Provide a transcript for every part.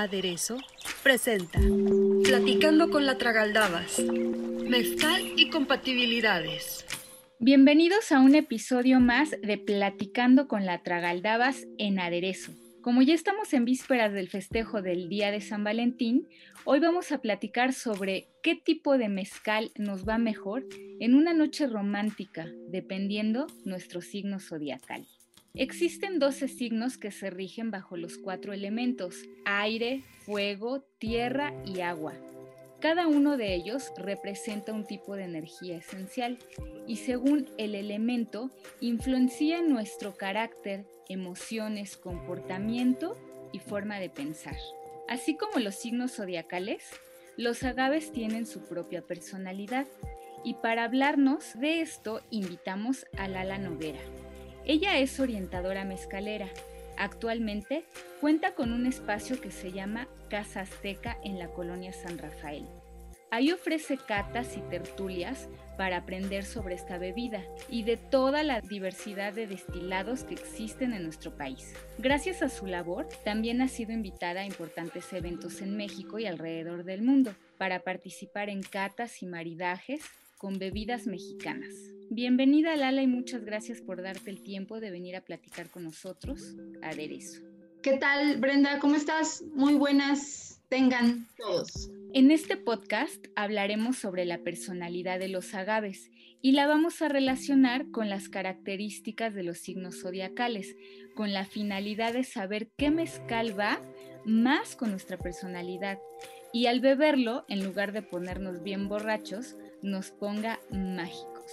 Aderezo presenta Platicando con la Tragaldabas, Mezcal y compatibilidades. Bienvenidos a un episodio más de Platicando con la Tragaldabas en Aderezo. Como ya estamos en vísperas del festejo del Día de San Valentín, hoy vamos a platicar sobre qué tipo de mezcal nos va mejor en una noche romántica, dependiendo nuestro signo zodiacal. Existen 12 signos que se rigen bajo los cuatro elementos, aire, fuego, tierra y agua. Cada uno de ellos representa un tipo de energía esencial y según el elemento influencia nuestro carácter, emociones, comportamiento y forma de pensar. Así como los signos zodiacales, los agaves tienen su propia personalidad y para hablarnos de esto invitamos a Lala Noguera. Ella es orientadora mezcalera. Actualmente cuenta con un espacio que se llama Casa Azteca en la colonia San Rafael. Ahí ofrece catas y tertulias para aprender sobre esta bebida y de toda la diversidad de destilados que existen en nuestro país. Gracias a su labor, también ha sido invitada a importantes eventos en México y alrededor del mundo para participar en catas y maridajes con bebidas mexicanas. Bienvenida Lala y muchas gracias por darte el tiempo de venir a platicar con nosotros. Aderezo. ¿Qué tal, Brenda? ¿Cómo estás? Muy buenas tengan todos. En este podcast hablaremos sobre la personalidad de los agaves y la vamos a relacionar con las características de los signos zodiacales, con la finalidad de saber qué mezcal va más con nuestra personalidad y al beberlo, en lugar de ponernos bien borrachos, nos ponga mágicos.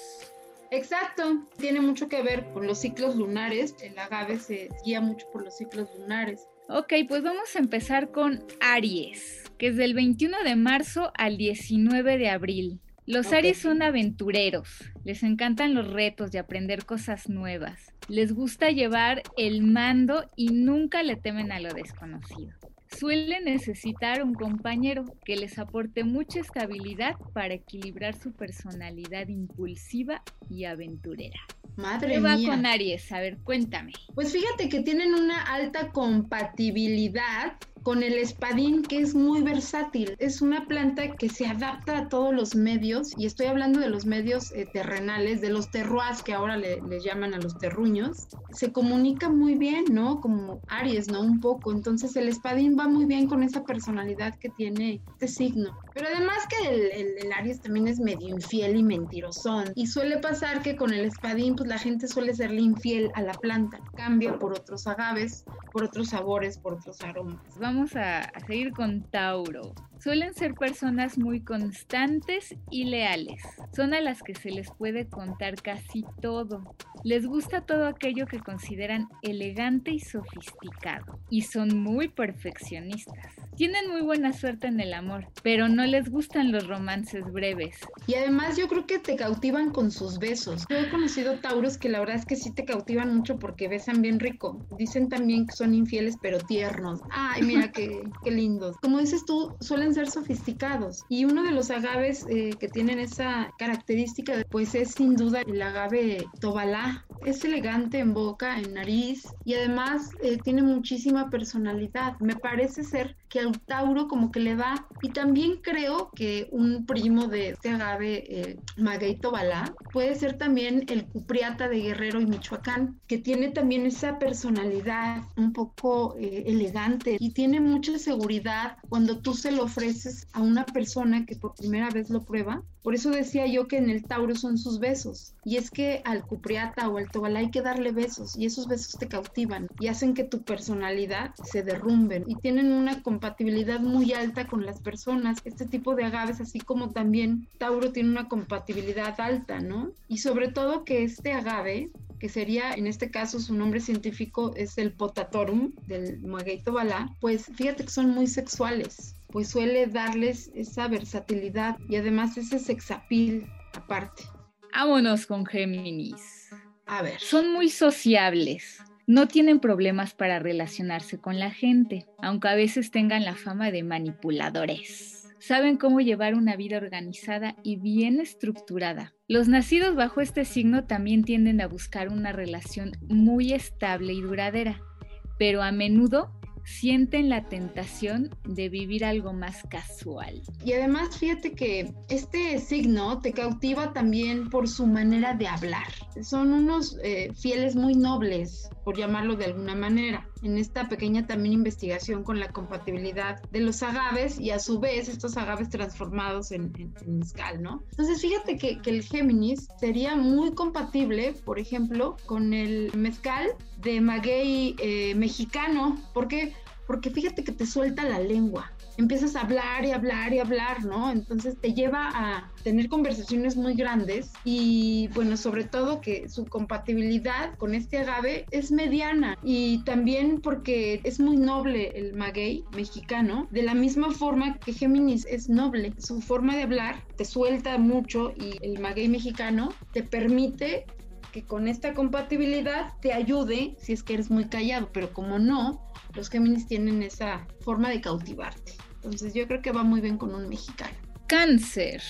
Exacto, tiene mucho que ver con los ciclos lunares. El agave se guía mucho por los ciclos lunares. Ok, pues vamos a empezar con Aries, que es del 21 de marzo al 19 de abril. Los Aries son aventureros, les encantan los retos y aprender cosas nuevas. Les gusta llevar el mando y nunca le temen a lo desconocido suelen necesitar un compañero que les aporte mucha estabilidad para equilibrar su personalidad impulsiva y aventurera. Madre ¿Qué va con Aries? A ver, cuéntame. Pues fíjate que tienen una alta compatibilidad con el espadín que es muy versátil. Es una planta que se adapta a todos los medios y estoy hablando de los medios eh, terrenales, de los terroirs que ahora le, llaman a los terruños. Se comunica muy bien, ¿no? Como Aries, ¿no? Un poco. Entonces el espadín va muy bien con esa personalidad que tiene este signo. Pero además que el, el Aries también es medio infiel y mentirosón. Y suele pasar que con el espadín, pues la gente suele serle infiel a la planta. Cambia por otros agaves, por otros sabores, por otros aromas. Vamos a, a seguir con Tauro. Suelen ser personas muy constantes y leales. Son a las que se les puede contar casi todo. Les gusta todo aquello que consideran elegante y sofisticado. Y son muy perfeccionistas. Tienen muy buena suerte en el amor, pero no les gustan los romances breves. Y además yo creo que te cautivan con sus besos. Yo he conocido tauros que la verdad es que sí te cautivan mucho porque besan bien rico. Dicen también que son infieles pero tiernos. Ay, mira qué, qué lindos. Como dices tú, suelen ser sofisticados. Y uno de los agaves eh, que tienen esa característica, pues es sin duda el agave tobalá. Es elegante en boca, en nariz y además eh, tiene muchísima personalidad. Me parece ser que al Tauro como que le va. Y también creo que un primo de este agave, eh, Magueito puede ser también el Cupriata de Guerrero y Michoacán, que tiene también esa personalidad un poco eh, elegante y tiene mucha seguridad cuando tú se lo ofreces a una persona que por primera vez lo prueba. Por eso decía yo que en el Tauro son sus besos. Y es que al Cupriata o al Tobalá hay que darle besos y esos besos te cautivan y hacen que tu personalidad se derrumbe y tienen una compatibilidad muy alta con las personas. Este tipo de agaves, así como también Tauro tiene una compatibilidad alta, ¿no? Y sobre todo que este agave que sería en este caso su nombre científico es el Potatorum del maguey tobalá, pues fíjate que son muy sexuales, pues suele darles esa versatilidad y además ese sexapil aparte. Vámonos con Géminis. A ver. Son muy sociables. No tienen problemas para relacionarse con la gente, aunque a veces tengan la fama de manipuladores. Saben cómo llevar una vida organizada y bien estructurada. Los nacidos bajo este signo también tienden a buscar una relación muy estable y duradera, pero a menudo sienten la tentación de vivir algo más casual. Y además, fíjate que este signo te cautiva también por su manera de hablar. Son unos eh, fieles muy nobles, por llamarlo de alguna manera. En esta pequeña también investigación con la compatibilidad de los agaves y a su vez estos agaves transformados en, mezcal, ¿no? Entonces, fíjate que, el Géminis sería muy compatible, por ejemplo, con el mezcal de maguey eh, mexicano. ¿Por qué? Porque fíjate que te suelta la lengua empiezas a hablar y hablar y hablar, ¿no? Entonces te lleva a tener conversaciones muy grandes y bueno, sobre todo que su compatibilidad con este agave es mediana y también porque es muy noble el maguey mexicano, de la misma forma que Géminis es noble, su forma de hablar te suelta mucho y el maguey mexicano te permite que con esta compatibilidad te ayude si es que eres muy callado, pero como no, los Géminis tienen esa forma de cautivarte. Entonces yo creo que va muy bien con un mexicano. Cáncer.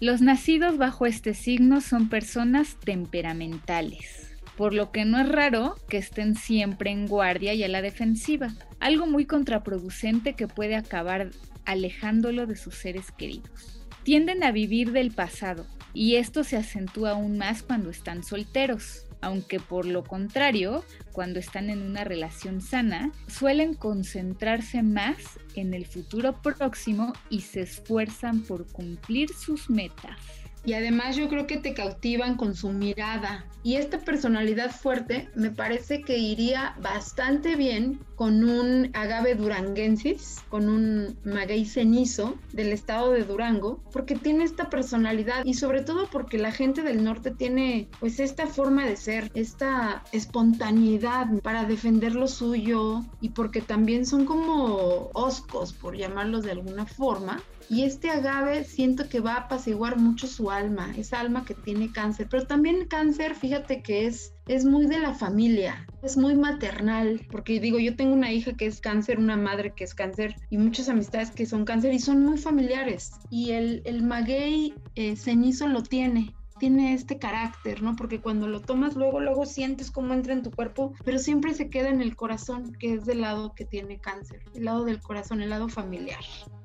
Los nacidos bajo este signo son personas temperamentales, por lo que no es raro que estén siempre en guardia y a la defensiva, algo muy contraproducente que puede acabar alejándolo de sus seres queridos. Tienden a vivir del pasado, y esto se acentúa aún más cuando están solteros aunque por lo contrario, cuando están en una relación sana, suelen concentrarse más en el futuro próximo y se esfuerzan por cumplir sus metas. Y además yo creo que te cautivan con su mirada. Y esta personalidad fuerte me parece que iría bastante bien con un agave duranguensis, con un maguey cenizo del estado de Durango, porque tiene esta personalidad y sobre todo porque la gente del norte tiene pues esta forma de ser, esta espontaneidad para defender lo suyo y porque también son como oscos, por llamarlos de alguna forma, y este agave siento que va a apaciguar mucho su alma, esa alma que tiene cáncer. Pero también cáncer, fíjate que es, es muy de la familia, es muy maternal. Porque digo, yo tengo una hija que es cáncer, una madre que es cáncer y muchas amistades que son cáncer y son muy familiares. Y el, el maguey eh, cenizo lo tiene tiene este carácter, ¿no? Porque cuando lo tomas luego, luego sientes cómo entra en tu cuerpo, pero siempre se queda en el corazón, que es del lado que tiene cáncer, el lado del corazón, el lado familiar.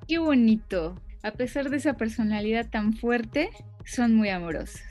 Qué bonito. A pesar de esa personalidad tan fuerte, son muy amorosas.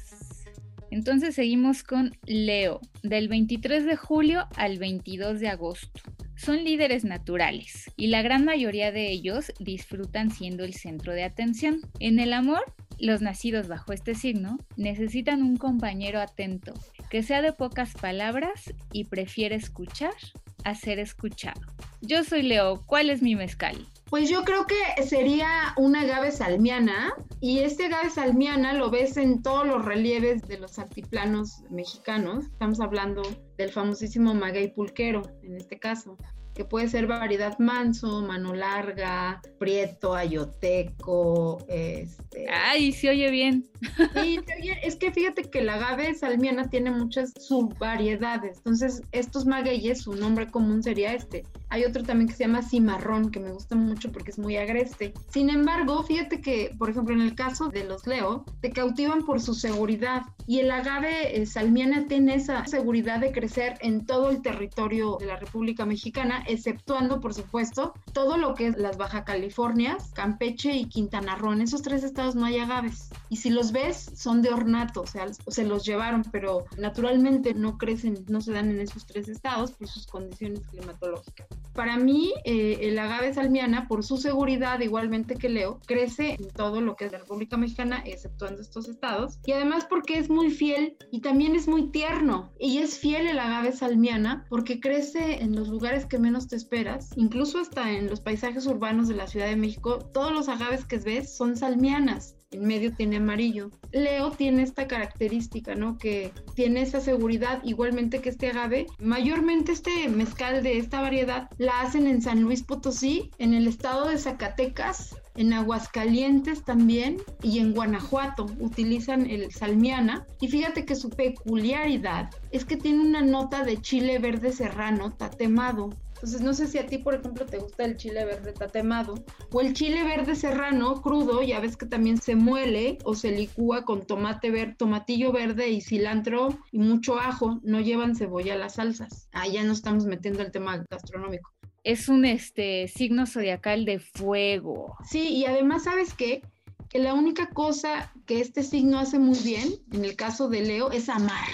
Entonces seguimos con Leo, del 23 de julio al 22 de agosto. Son líderes naturales y la gran mayoría de ellos disfrutan siendo el centro de atención. En el amor, los nacidos bajo este signo necesitan un compañero atento, que sea de pocas palabras y prefiere escuchar a ser escuchado. Yo soy Leo, ¿cuál es mi mezcal? Pues yo creo que sería una agave salmiana y este agave salmiana lo ves en todos los relieves de los altiplanos mexicanos. Estamos hablando del famosísimo maguey pulquero en este caso que puede ser variedad manso, mano larga, prieto, ayoteco, este... Ay, se oye bien. Sí, es que fíjate que la agave salmiana tiene muchas subvariedades, entonces estos magueyes, su nombre común sería este. Hay otro también que se llama cimarrón, que me gusta mucho porque es muy agreste. Sin embargo, fíjate que, por ejemplo, en el caso de los leo, te cautivan por su seguridad y el agave eh, salmiana tiene esa seguridad de crecer en todo el territorio de la República Mexicana exceptuando, por supuesto, todo lo que es las Baja Californias, Campeche y Quintana Roo. En esos tres estados no hay agaves. Y si los ves, son de ornato, o sea, se los llevaron, pero naturalmente no crecen, no se dan en esos tres estados por sus condiciones climatológicas. Para mí, eh, el agave salmiana, por su seguridad, igualmente que Leo, crece en todo lo que es la República Mexicana, exceptuando estos estados. Y además porque es muy fiel y también es muy tierno. Y es fiel el agave salmiana porque crece en los lugares que menos te esperas, incluso hasta en los paisajes urbanos de la Ciudad de México, todos los agaves que ves son salmianas. en medio tiene amarillo. Leo tiene esta característica, ¿no? Que tiene esa seguridad, igualmente que este agave. Mayormente este mezcal de esta variedad la hacen en San Luis Potosí, en el estado de Zacatecas, en Aguascalientes también y en Guanajuato utilizan el salmiana. Y fíjate que su peculiaridad es que tiene una nota de chile verde serrano tatemado. Entonces, no sé si a ti, por ejemplo, te gusta el chile verde tatemado o el chile verde serrano crudo, ya ves que también se muele o se licúa con tomate verde, tomatillo verde y cilantro y mucho ajo, no llevan cebolla a las salsas. Ah, ya no estamos metiendo el tema gastronómico. Es un este signo zodiacal de fuego. Sí, y además, ¿sabes qué? Que la única cosa que este signo hace muy bien, en el caso de Leo, es amar,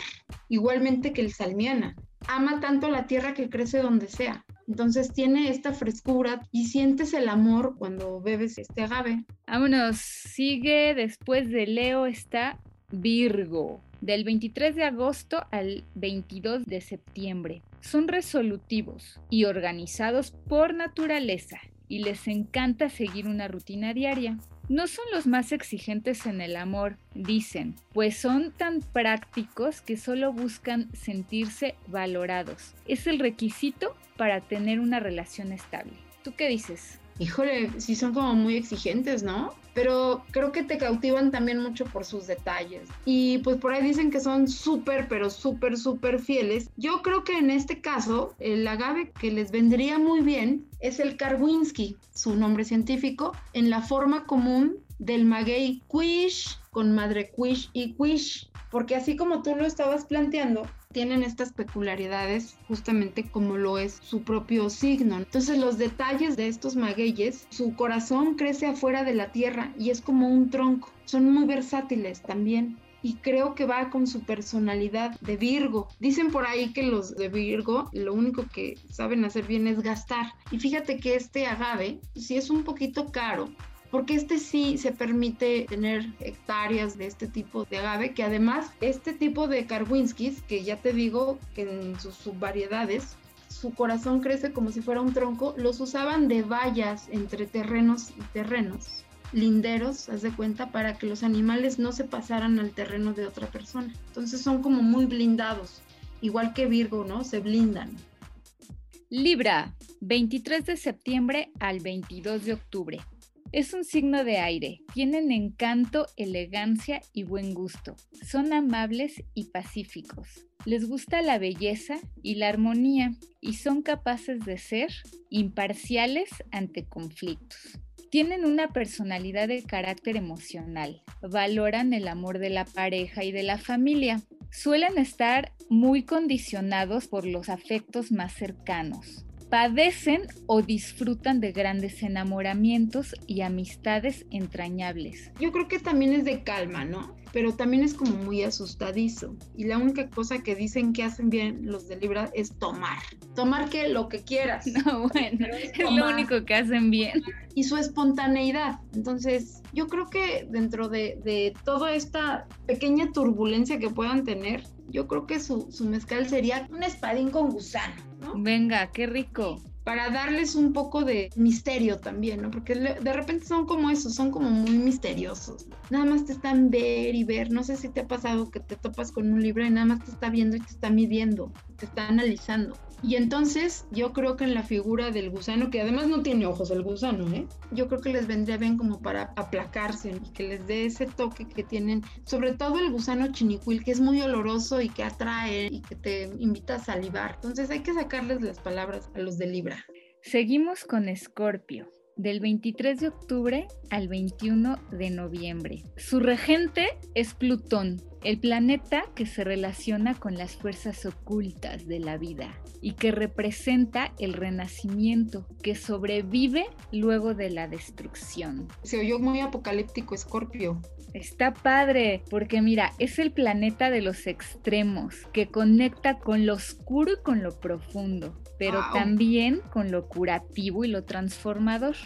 igualmente que el salmiana. Ama tanto la tierra que crece donde sea. Entonces tiene esta frescura y sientes el amor cuando bebes este agave. Vámonos, sigue después de Leo está Virgo, del 23 de agosto al 22 de septiembre. Son resolutivos y organizados por naturaleza y les encanta seguir una rutina diaria. No son los más exigentes en el amor, dicen, pues son tan prácticos que solo buscan sentirse valorados. Es el requisito para tener una relación estable. ¿Tú qué dices? Híjole, sí son como muy exigentes, ¿no? Pero creo que te cautivan también mucho por sus detalles. Y pues por ahí dicen que son súper, pero súper, súper fieles. Yo creo que en este caso, el agave que les vendría muy bien es el Karwinski, su nombre científico, en la forma común del maguey quish con madre quish y quish. Porque así como tú lo estabas planteando, tienen estas peculiaridades justamente como lo es su propio signo. Entonces los detalles de estos magueyes, su corazón crece afuera de la tierra y es como un tronco. Son muy versátiles también y creo que va con su personalidad de Virgo. Dicen por ahí que los de Virgo lo único que saben hacer bien es gastar. Y fíjate que este agave si es un poquito caro, porque este sí se permite tener hectáreas de este tipo de agave, que además este tipo de Karwinskis, que ya te digo que en sus subvariedades, su corazón crece como si fuera un tronco, los usaban de vallas entre terrenos y terrenos, linderos, haz de cuenta, para que los animales no se pasaran al terreno de otra persona. Entonces son como muy blindados, igual que Virgo, ¿no? Se blindan. Libra, 23 de septiembre al 22 de octubre. Es un signo de aire. Tienen encanto, elegancia y buen gusto. Son amables y pacíficos. Les gusta la belleza y la armonía y son capaces de ser imparciales ante conflictos. Tienen una personalidad de carácter emocional. Valoran el amor de la pareja y de la familia. Suelen estar muy condicionados por los afectos más cercanos padecen o disfrutan de grandes enamoramientos y amistades entrañables. Yo creo que también es de calma, ¿no? Pero también es como muy asustadizo. Y la única cosa que dicen que hacen bien los de Libra es tomar. Tomar que lo que quieras. No, bueno, es, lo único que hacen bien. Y su espontaneidad. Entonces, yo creo que dentro de, de toda esta pequeña turbulencia que puedan tener, yo creo que su, su mezcal sería un espadín con gusano, ¿no? Venga, qué rico para darles un poco de misterio también, ¿no? Porque de repente son como esos, son como muy misteriosos. Nada más te están ver y ver. No sé si te ha pasado que te topas con un libro y nada más te está viendo y te está midiendo, te está analizando. Y entonces yo creo que en la figura del gusano, que además no tiene ojos el gusano, ¿eh? yo creo que les vendría bien como para aplacarse y que les dé ese toque que tienen, sobre todo el gusano chinicuil, que es muy oloroso y que atrae y que te invita a salivar. Entonces hay que sacarles las palabras a los de Libra. Seguimos con Escorpio del 23 de octubre al 21 de noviembre. Su regente es Plutón, el planeta que se relaciona con las fuerzas ocultas de la vida y que representa el renacimiento que sobrevive luego de la destrucción. Se oyó muy apocalíptico Escorpio. Está padre, porque mira, es el planeta de los extremos, que conecta con lo oscuro y con lo profundo, pero también con lo curativo y lo transformador.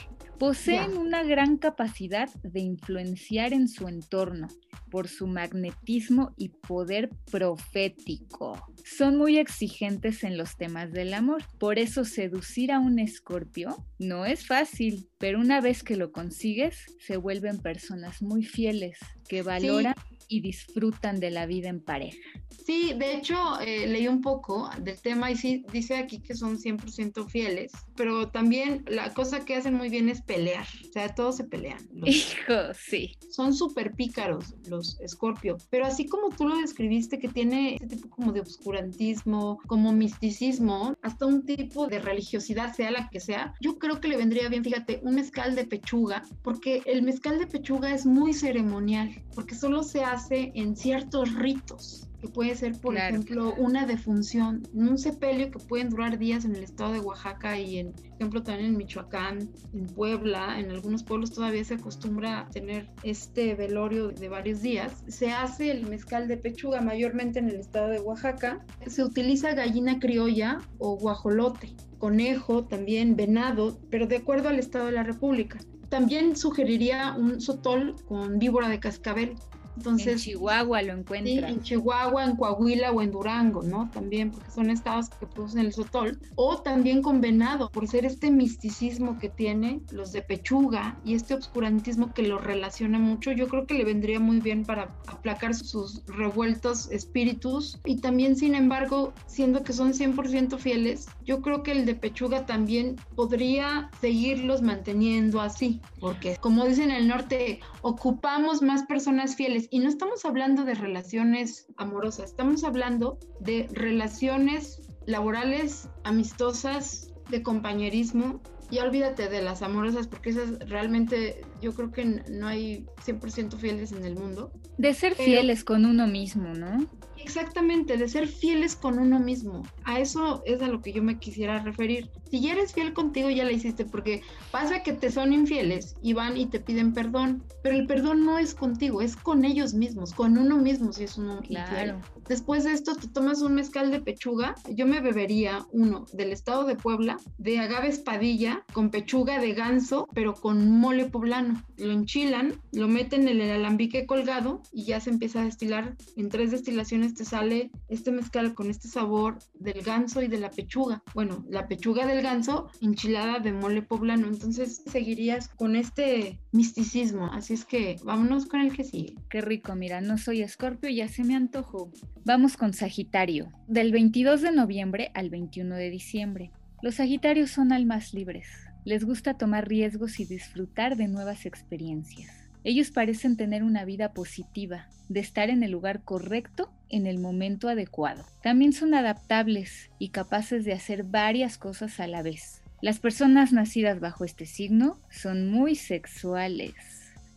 Poseen una gran capacidad de influenciar en su entorno por su magnetismo y poder profético. Son muy exigentes en los temas del amor, por eso seducir a un escorpio no es fácil, pero una vez que lo consigues, se vuelven personas muy fieles, que valoran y disfrutan de la vida en pareja. Sí, de hecho, eh, leí un poco del tema y sí, dice aquí que son 100% fieles, pero también la cosa que hacen muy bien es pelear, o sea, todos se pelean. Hijo, sí. Son súper pícaros los Escorpio, pero así como tú lo describiste, que tiene este tipo como de obscurantismo, como misticismo, hasta un tipo de religiosidad, sea la que sea, yo creo que le vendría bien, fíjate, un mezcal de pechuga, porque el mezcal de pechuga es muy ceremonial, porque solo se hace en ciertos ritos que puede ser, por ejemplo, una defunción, un sepelio que pueden durar días en el estado de Oaxaca y, en, por ejemplo, también en Michoacán, en Puebla, en algunos pueblos todavía se acostumbra a tener este velorio de varios días. Se hace el mezcal de pechuga mayormente en el estado de Oaxaca. Se utiliza gallina criolla o guajolote, conejo, también venado, pero de acuerdo al estado de la República. También sugeriría un sotol con víbora de cascabel, entonces, en Chihuahua lo encuentran. Sí, en Chihuahua, en Coahuila o en Durango, ¿no? También, porque son estados que producen el sotol. O también con venado, por ser este misticismo que tiene los de pechuga y este obscurantismo que lo relaciona mucho, yo creo que le vendría muy bien para aplacar sus revueltos espíritus. Y también, sin embargo, siendo que son 100% fieles, yo creo que el de pechuga también podría seguirlos manteniendo así, porque como dicen en el norte, ocupamos más personas fieles y no estamos hablando de relaciones amorosas, estamos hablando de relaciones laborales, amistosas, de compañerismo. Y olvídate de las amorosas, porque esas realmente yo creo que no hay 100% fieles en el mundo. De ser fieles con uno mismo, ¿no? Exactamente, de ser fieles con uno mismo. A eso es a lo que yo me quisiera referir. Si ya eres fiel contigo, ya la hiciste, porque pasa que te son infieles y van y te piden perdón, pero el perdón no es contigo, es con ellos mismos, con uno mismo si es uno claro. Después de esto, te tomas un mezcal de pechuga. Yo me bebería uno del estado de Puebla, de agave espadilla, con pechuga de ganso, pero con mole poblano. Lo enchilan, lo meten en el alambique colgado y ya se empieza a destilar. En tres destilaciones te sale este mezcal con este sabor del ganso y de la pechuga. Bueno, la pechuga del ganso enchilada de mole poblano. Entonces seguirías con este misticismo. Así es que vámonos con el que sigue. Qué rico, mira, no soy escorpio, ya se me antojó. Vamos con Sagitario. Del 22 de noviembre al 21 de diciembre. Los Sagitarios son almas libres. Les gusta tomar riesgos y disfrutar de nuevas experiencias. Ellos parecen tener una vida positiva, de estar en el lugar correcto en el momento adecuado. También son adaptables y capaces de hacer varias cosas a la vez. Las personas nacidas bajo este signo son muy sexuales,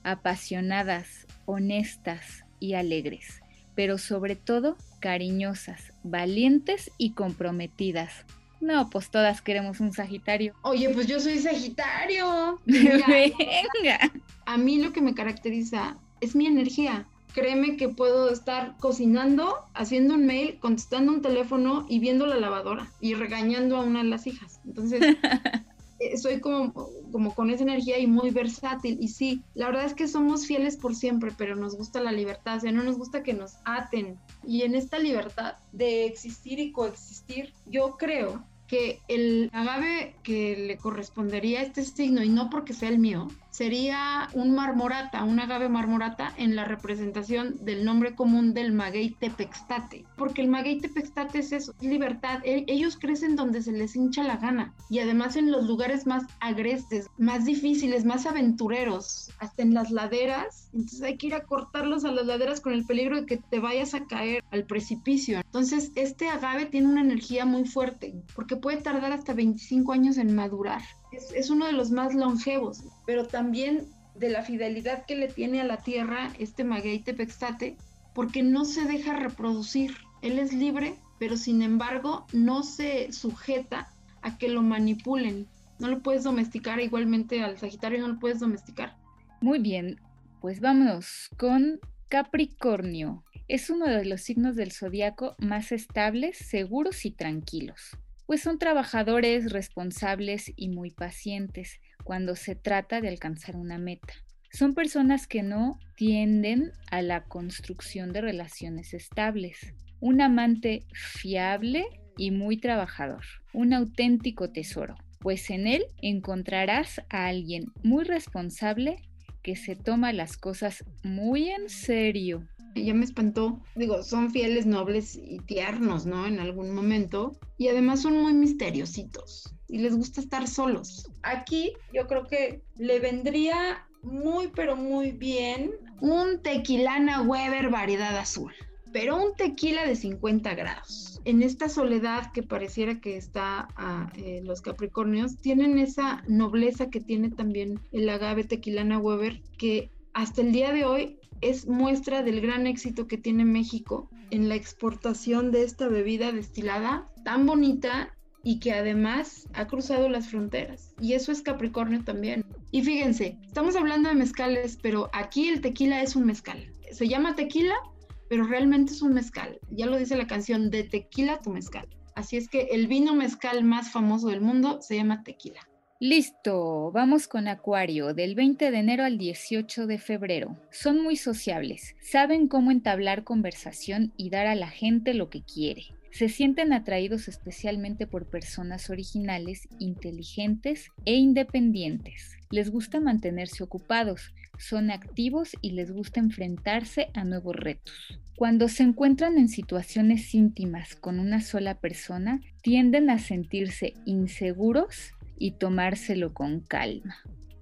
apasionadas, honestas y alegres, pero sobre todo cariñosas, valientes y comprometidas. No, pues todas queremos un Sagitario. Oye, pues yo soy Sagitario. Venga. A mí lo que me caracteriza es mi energía. Créeme que puedo estar cocinando, haciendo un mail, contestando un teléfono y viendo la lavadora y regañando a una de las hijas. Entonces, eh, soy como, como con esa energía y muy versátil. Y sí, la verdad es que somos fieles por siempre, pero nos gusta la libertad, o sea, no nos gusta que nos aten. Y en esta libertad de existir y coexistir, yo creo que el agave que le correspondería a este signo, y no porque sea el mío, sería un marmorata, un agave marmorata en la representación del nombre común del maguey tepextate, porque el maguey tepextate es eso, es libertad, e, ellos crecen donde se les hincha la gana y además en los lugares más agrestes, más difíciles, más aventureros, hasta en las laderas, entonces hay que ir a cortarlos a las laderas con el peligro de que te vayas a caer al precipicio. Entonces este agave tiene una energía muy fuerte, porque puede tardar hasta 25 años en madurar es, uno de los más longevos, pero también de la fidelidad que le tiene a la tierra este maguey tepextate, porque no se deja reproducir. Él es libre, pero sin embargo no se sujeta a que lo manipulen. No lo puedes domesticar, igualmente al Sagitario no lo puedes domesticar. Muy bien, pues vámonos con Capricornio. Es uno de los signos del zodiaco más estables, seguros y tranquilos pues son trabajadores responsables y muy pacientes. cuando se trata de alcanzar una meta. Son personas que no tienden a la construcción de relaciones estables. Un amante fiable y muy trabajador, un auténtico tesoro, pues en él encontrarás a alguien muy responsable que se toma las cosas muy en serio. Ya me espantó. Digo, son fieles, nobles y tiernos, ¿no? En algún momento. Y además son muy misteriositos. Y les gusta estar solos. Aquí yo creo que le vendría muy, pero muy bien un tequilana Weber variedad azul. Pero un tequila de 50 grados en esta soledad que pareciera que está a eh, los Capricornios, tienen esa nobleza que tiene también el agave tequilana Weber, que hasta el día de hoy es muestra del gran éxito que tiene México en la exportación de esta bebida destilada tan bonita y que además ha cruzado las fronteras. Y eso es Capricornio también. Y fíjense, estamos hablando de mezcales, pero aquí el tequila es un mezcal. Se llama tequila pero realmente es un mezcal. Ya lo dice la canción, de tequila tu mezcal. Así es que el vino mezcal más famoso del mundo se llama tequila. Listo, vamos con Acuario, del 20 de enero al 18 de febrero. Son muy sociables, saben cómo entablar conversación y dar a la gente lo que quiere. Se sienten atraídos especialmente por personas originales, inteligentes e independientes. Les gusta mantenerse ocupados, son activos y les gusta enfrentarse a nuevos retos. Cuando se encuentran en situaciones íntimas con una sola persona, tienden a sentirse inseguros y tomárselo con calma.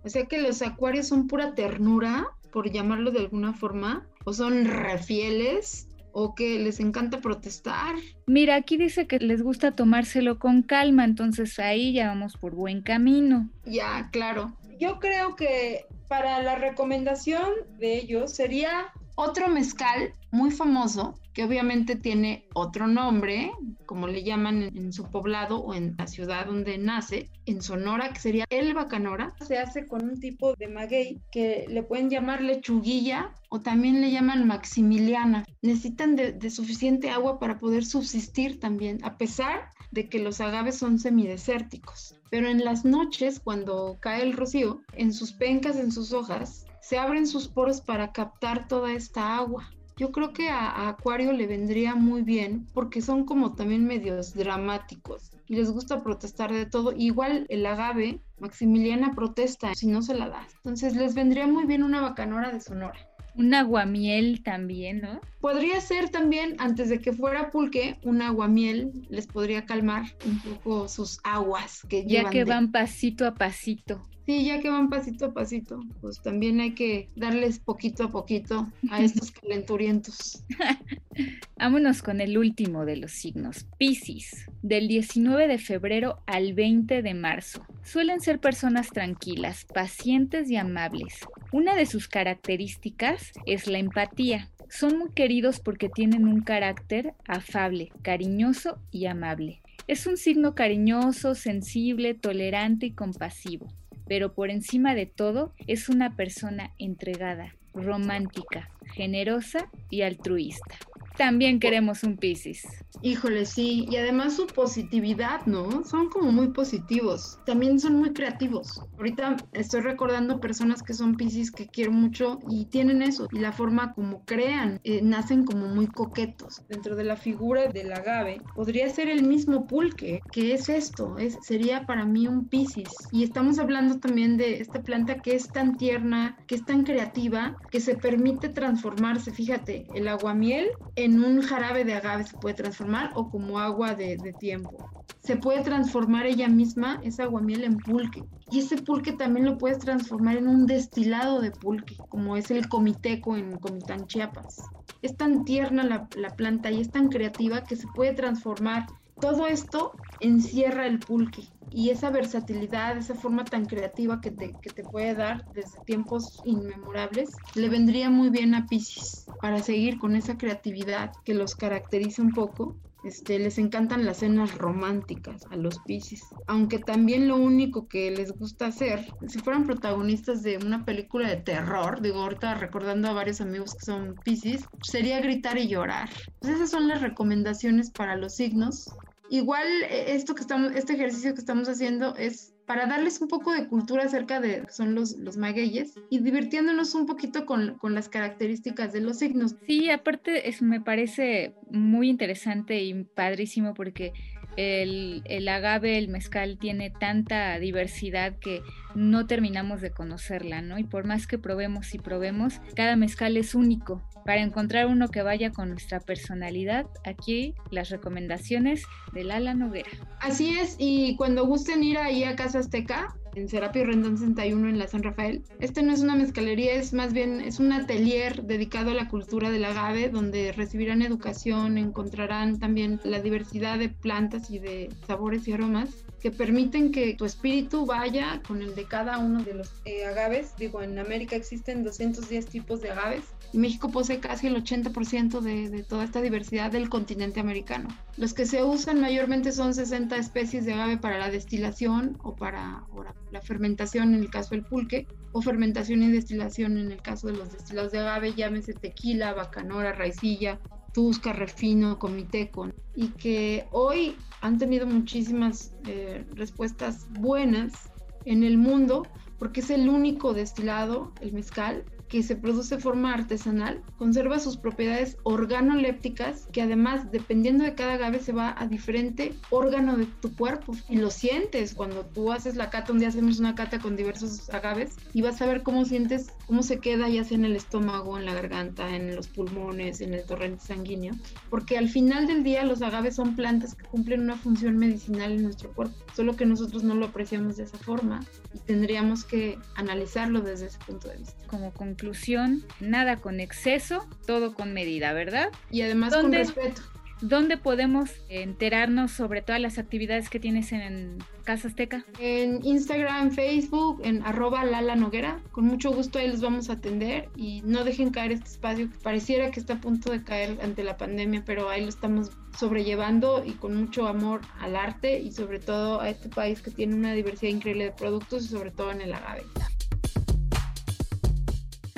O sea que los acuarios son pura ternura, por llamarlo de alguna forma, o son refieles, o que les encanta protestar. Mira, aquí dice que les gusta tomárselo con calma, entonces ahí ya vamos por buen camino. Ya, claro. Yo creo que para la recomendación de ellos sería otro mezcal muy famoso, que obviamente tiene otro nombre, como le llaman en, su poblado o en la ciudad donde nace, en Sonora, que sería el bacanora. Se hace con un tipo de maguey que le pueden llamar lechuguilla o también le llaman maximiliana. Necesitan de, de suficiente agua para poder subsistir también, a pesar de que los agaves son semidesérticos. Pero en las noches, cuando cae el rocío, en sus pencas, en sus hojas, se abren sus poros para captar toda esta agua. Yo creo que a, Acuario le vendría muy bien porque son como también medios dramáticos y les gusta protestar de todo. Igual el agave, Maximiliana protesta si no se la da. Entonces les vendría muy bien una bacanora de Sonora. Un aguamiel también, ¿no? Podría ser también, antes de que fuera pulque, un aguamiel les podría calmar un poco sus aguas que Ya que van pasito a pasito. Sí, ya que van pasito a pasito, pues también hay que darles poquito a poquito a estos calenturientos. Vámonos con el último de los signos, Piscis, del 19 de febrero al 20 de marzo. Suelen ser personas tranquilas, pacientes y amables. Una de sus características es la empatía. Son muy queridos porque tienen un carácter afable, cariñoso y amable. Es un signo cariñoso, sensible, tolerante y compasivo pero por encima de todo es una persona entregada, romántica, generosa y altruista también queremos un Piscis. Híjole, sí, y además su positividad, ¿no? Son como muy positivos, también son muy creativos. Ahorita estoy recordando personas que son Piscis que quiero mucho y tienen eso, y la forma como crean, eh, nacen como muy coquetos. Dentro de la figura del agave podría ser el mismo pulque, que es esto, es, sería para mí un Piscis. Y estamos hablando también de esta planta que es tan tierna, que es tan creativa, que se permite transformarse, fíjate, el aguamiel en en un jarabe de agave se puede transformar o como agua de, tiempo. Se puede transformar ella misma, esa aguamiel, en pulque. Y ese pulque también lo puedes transformar en un destilado de pulque, como es el comiteco en Comitán, Chiapas. Es tan tierna la, la planta y es tan creativa que se puede transformar. Todo esto encierra el pulque y esa versatilidad, esa forma tan creativa que te, que te puede dar desde tiempos inmemorables, le vendría muy bien a Pisces para seguir con esa creatividad que los caracteriza un poco. Este, les encantan las cenas románticas a los Pisces, aunque también lo único que les gusta hacer, si fueran protagonistas de una película de terror, digo ahorita recordando a varios amigos que son Pisces, sería gritar y llorar. Pues esas son las recomendaciones para los signos Igual eh, esto que estamos, este ejercicio que estamos haciendo es para darles un poco de cultura acerca de son los, los magueyes y divirtiéndonos un poquito con, con las características de los signos. Sí, aparte es, me parece muy interesante y padrísimo porque el, el, agave, el mezcal tiene tanta diversidad que no terminamos de conocerla, ¿no? Y por más que probemos y probemos, cada mezcal es único. Para encontrar uno que vaya con nuestra personalidad, aquí las recomendaciones de Lala Noguera. Así es, y cuando gusten ir ahí a Casa Azteca, en Serapio Rendón 61 en la San Rafael. Este no es una mezcalería, es más bien es un atelier dedicado a la cultura del agave, donde recibirán educación, encontrarán también la diversidad de plantas y de sabores y aromas que permiten que tu espíritu vaya con el de cada uno de los eh, agaves. Digo, en América existen 210 tipos de agaves y México posee casi el 80% de, de, toda esta diversidad del continente americano. Los que se usan mayormente son 60 especies de agave para la destilación o para, la fermentación en el caso del pulque o fermentación y destilación en el caso de los destilados de agave, llámese tequila, bacanora, raicilla, tusca, refino, comiteco, y que hoy han tenido muchísimas eh, respuestas buenas en el mundo porque es el único destilado, el mezcal, que se produce de forma artesanal, conserva sus propiedades organolépticas, que además, dependiendo de cada agave, se va a diferente órgano de tu cuerpo. Y lo sientes cuando tú haces la cata, un día hacemos una cata con diversos agaves y vas a ver cómo sientes, cómo se queda ya sea en el estómago, en la garganta, en los pulmones, en el torrente sanguíneo. Porque al final del día los agaves son plantas que cumplen una función medicinal en nuestro cuerpo, solo que nosotros no lo apreciamos de esa forma y tendríamos que analizarlo desde ese punto de vista. Como con conclusión, nada con exceso, todo con medida, ¿verdad? Y además con respeto. ¿Dónde podemos enterarnos sobre todas las actividades que tienes en Casa Azteca? En Instagram, Facebook, en arroba Lala Noguera. Con mucho gusto ahí los vamos a atender y no dejen caer este espacio que pareciera que está a punto de caer ante la pandemia, pero ahí lo estamos sobrellevando y con mucho amor al arte y sobre todo a este país que tiene una diversidad increíble de productos y sobre todo en el agave.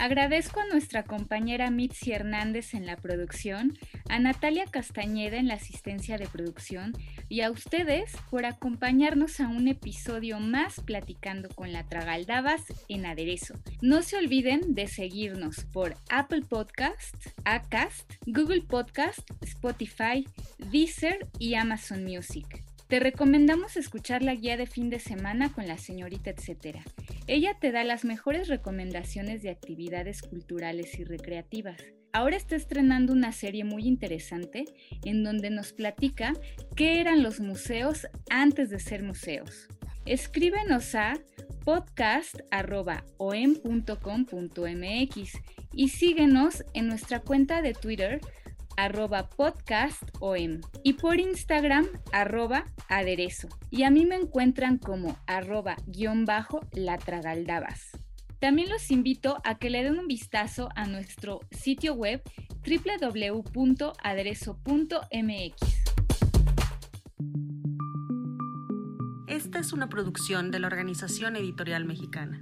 Agradezco a nuestra compañera Mitzi Hernández en la producción, a Natalia Castañeda en la asistencia de producción y a ustedes por acompañarnos a un episodio más platicando con la Tragaldabas en aderezo. No se olviden de seguirnos por Apple Podcast, Acast, Google Podcast, Spotify, Deezer y Amazon Music. Te recomendamos escuchar la guía de fin de semana con la señorita etcétera. Ella te da las mejores recomendaciones de actividades culturales y recreativas. Ahora está estrenando una serie muy interesante en donde nos platica qué eran los museos antes de ser museos. Escríbenos a podcast.om.com.mx y síguenos en nuestra cuenta de Twitter arroba podcastom y por Instagram arroba aderezo. Y a mí me encuentran como arroba guion bajo latragaldabas. También los invito a que le den un vistazo a nuestro sitio web www.aderezo.mx. Esta es una producción de la Organización Editorial Mexicana.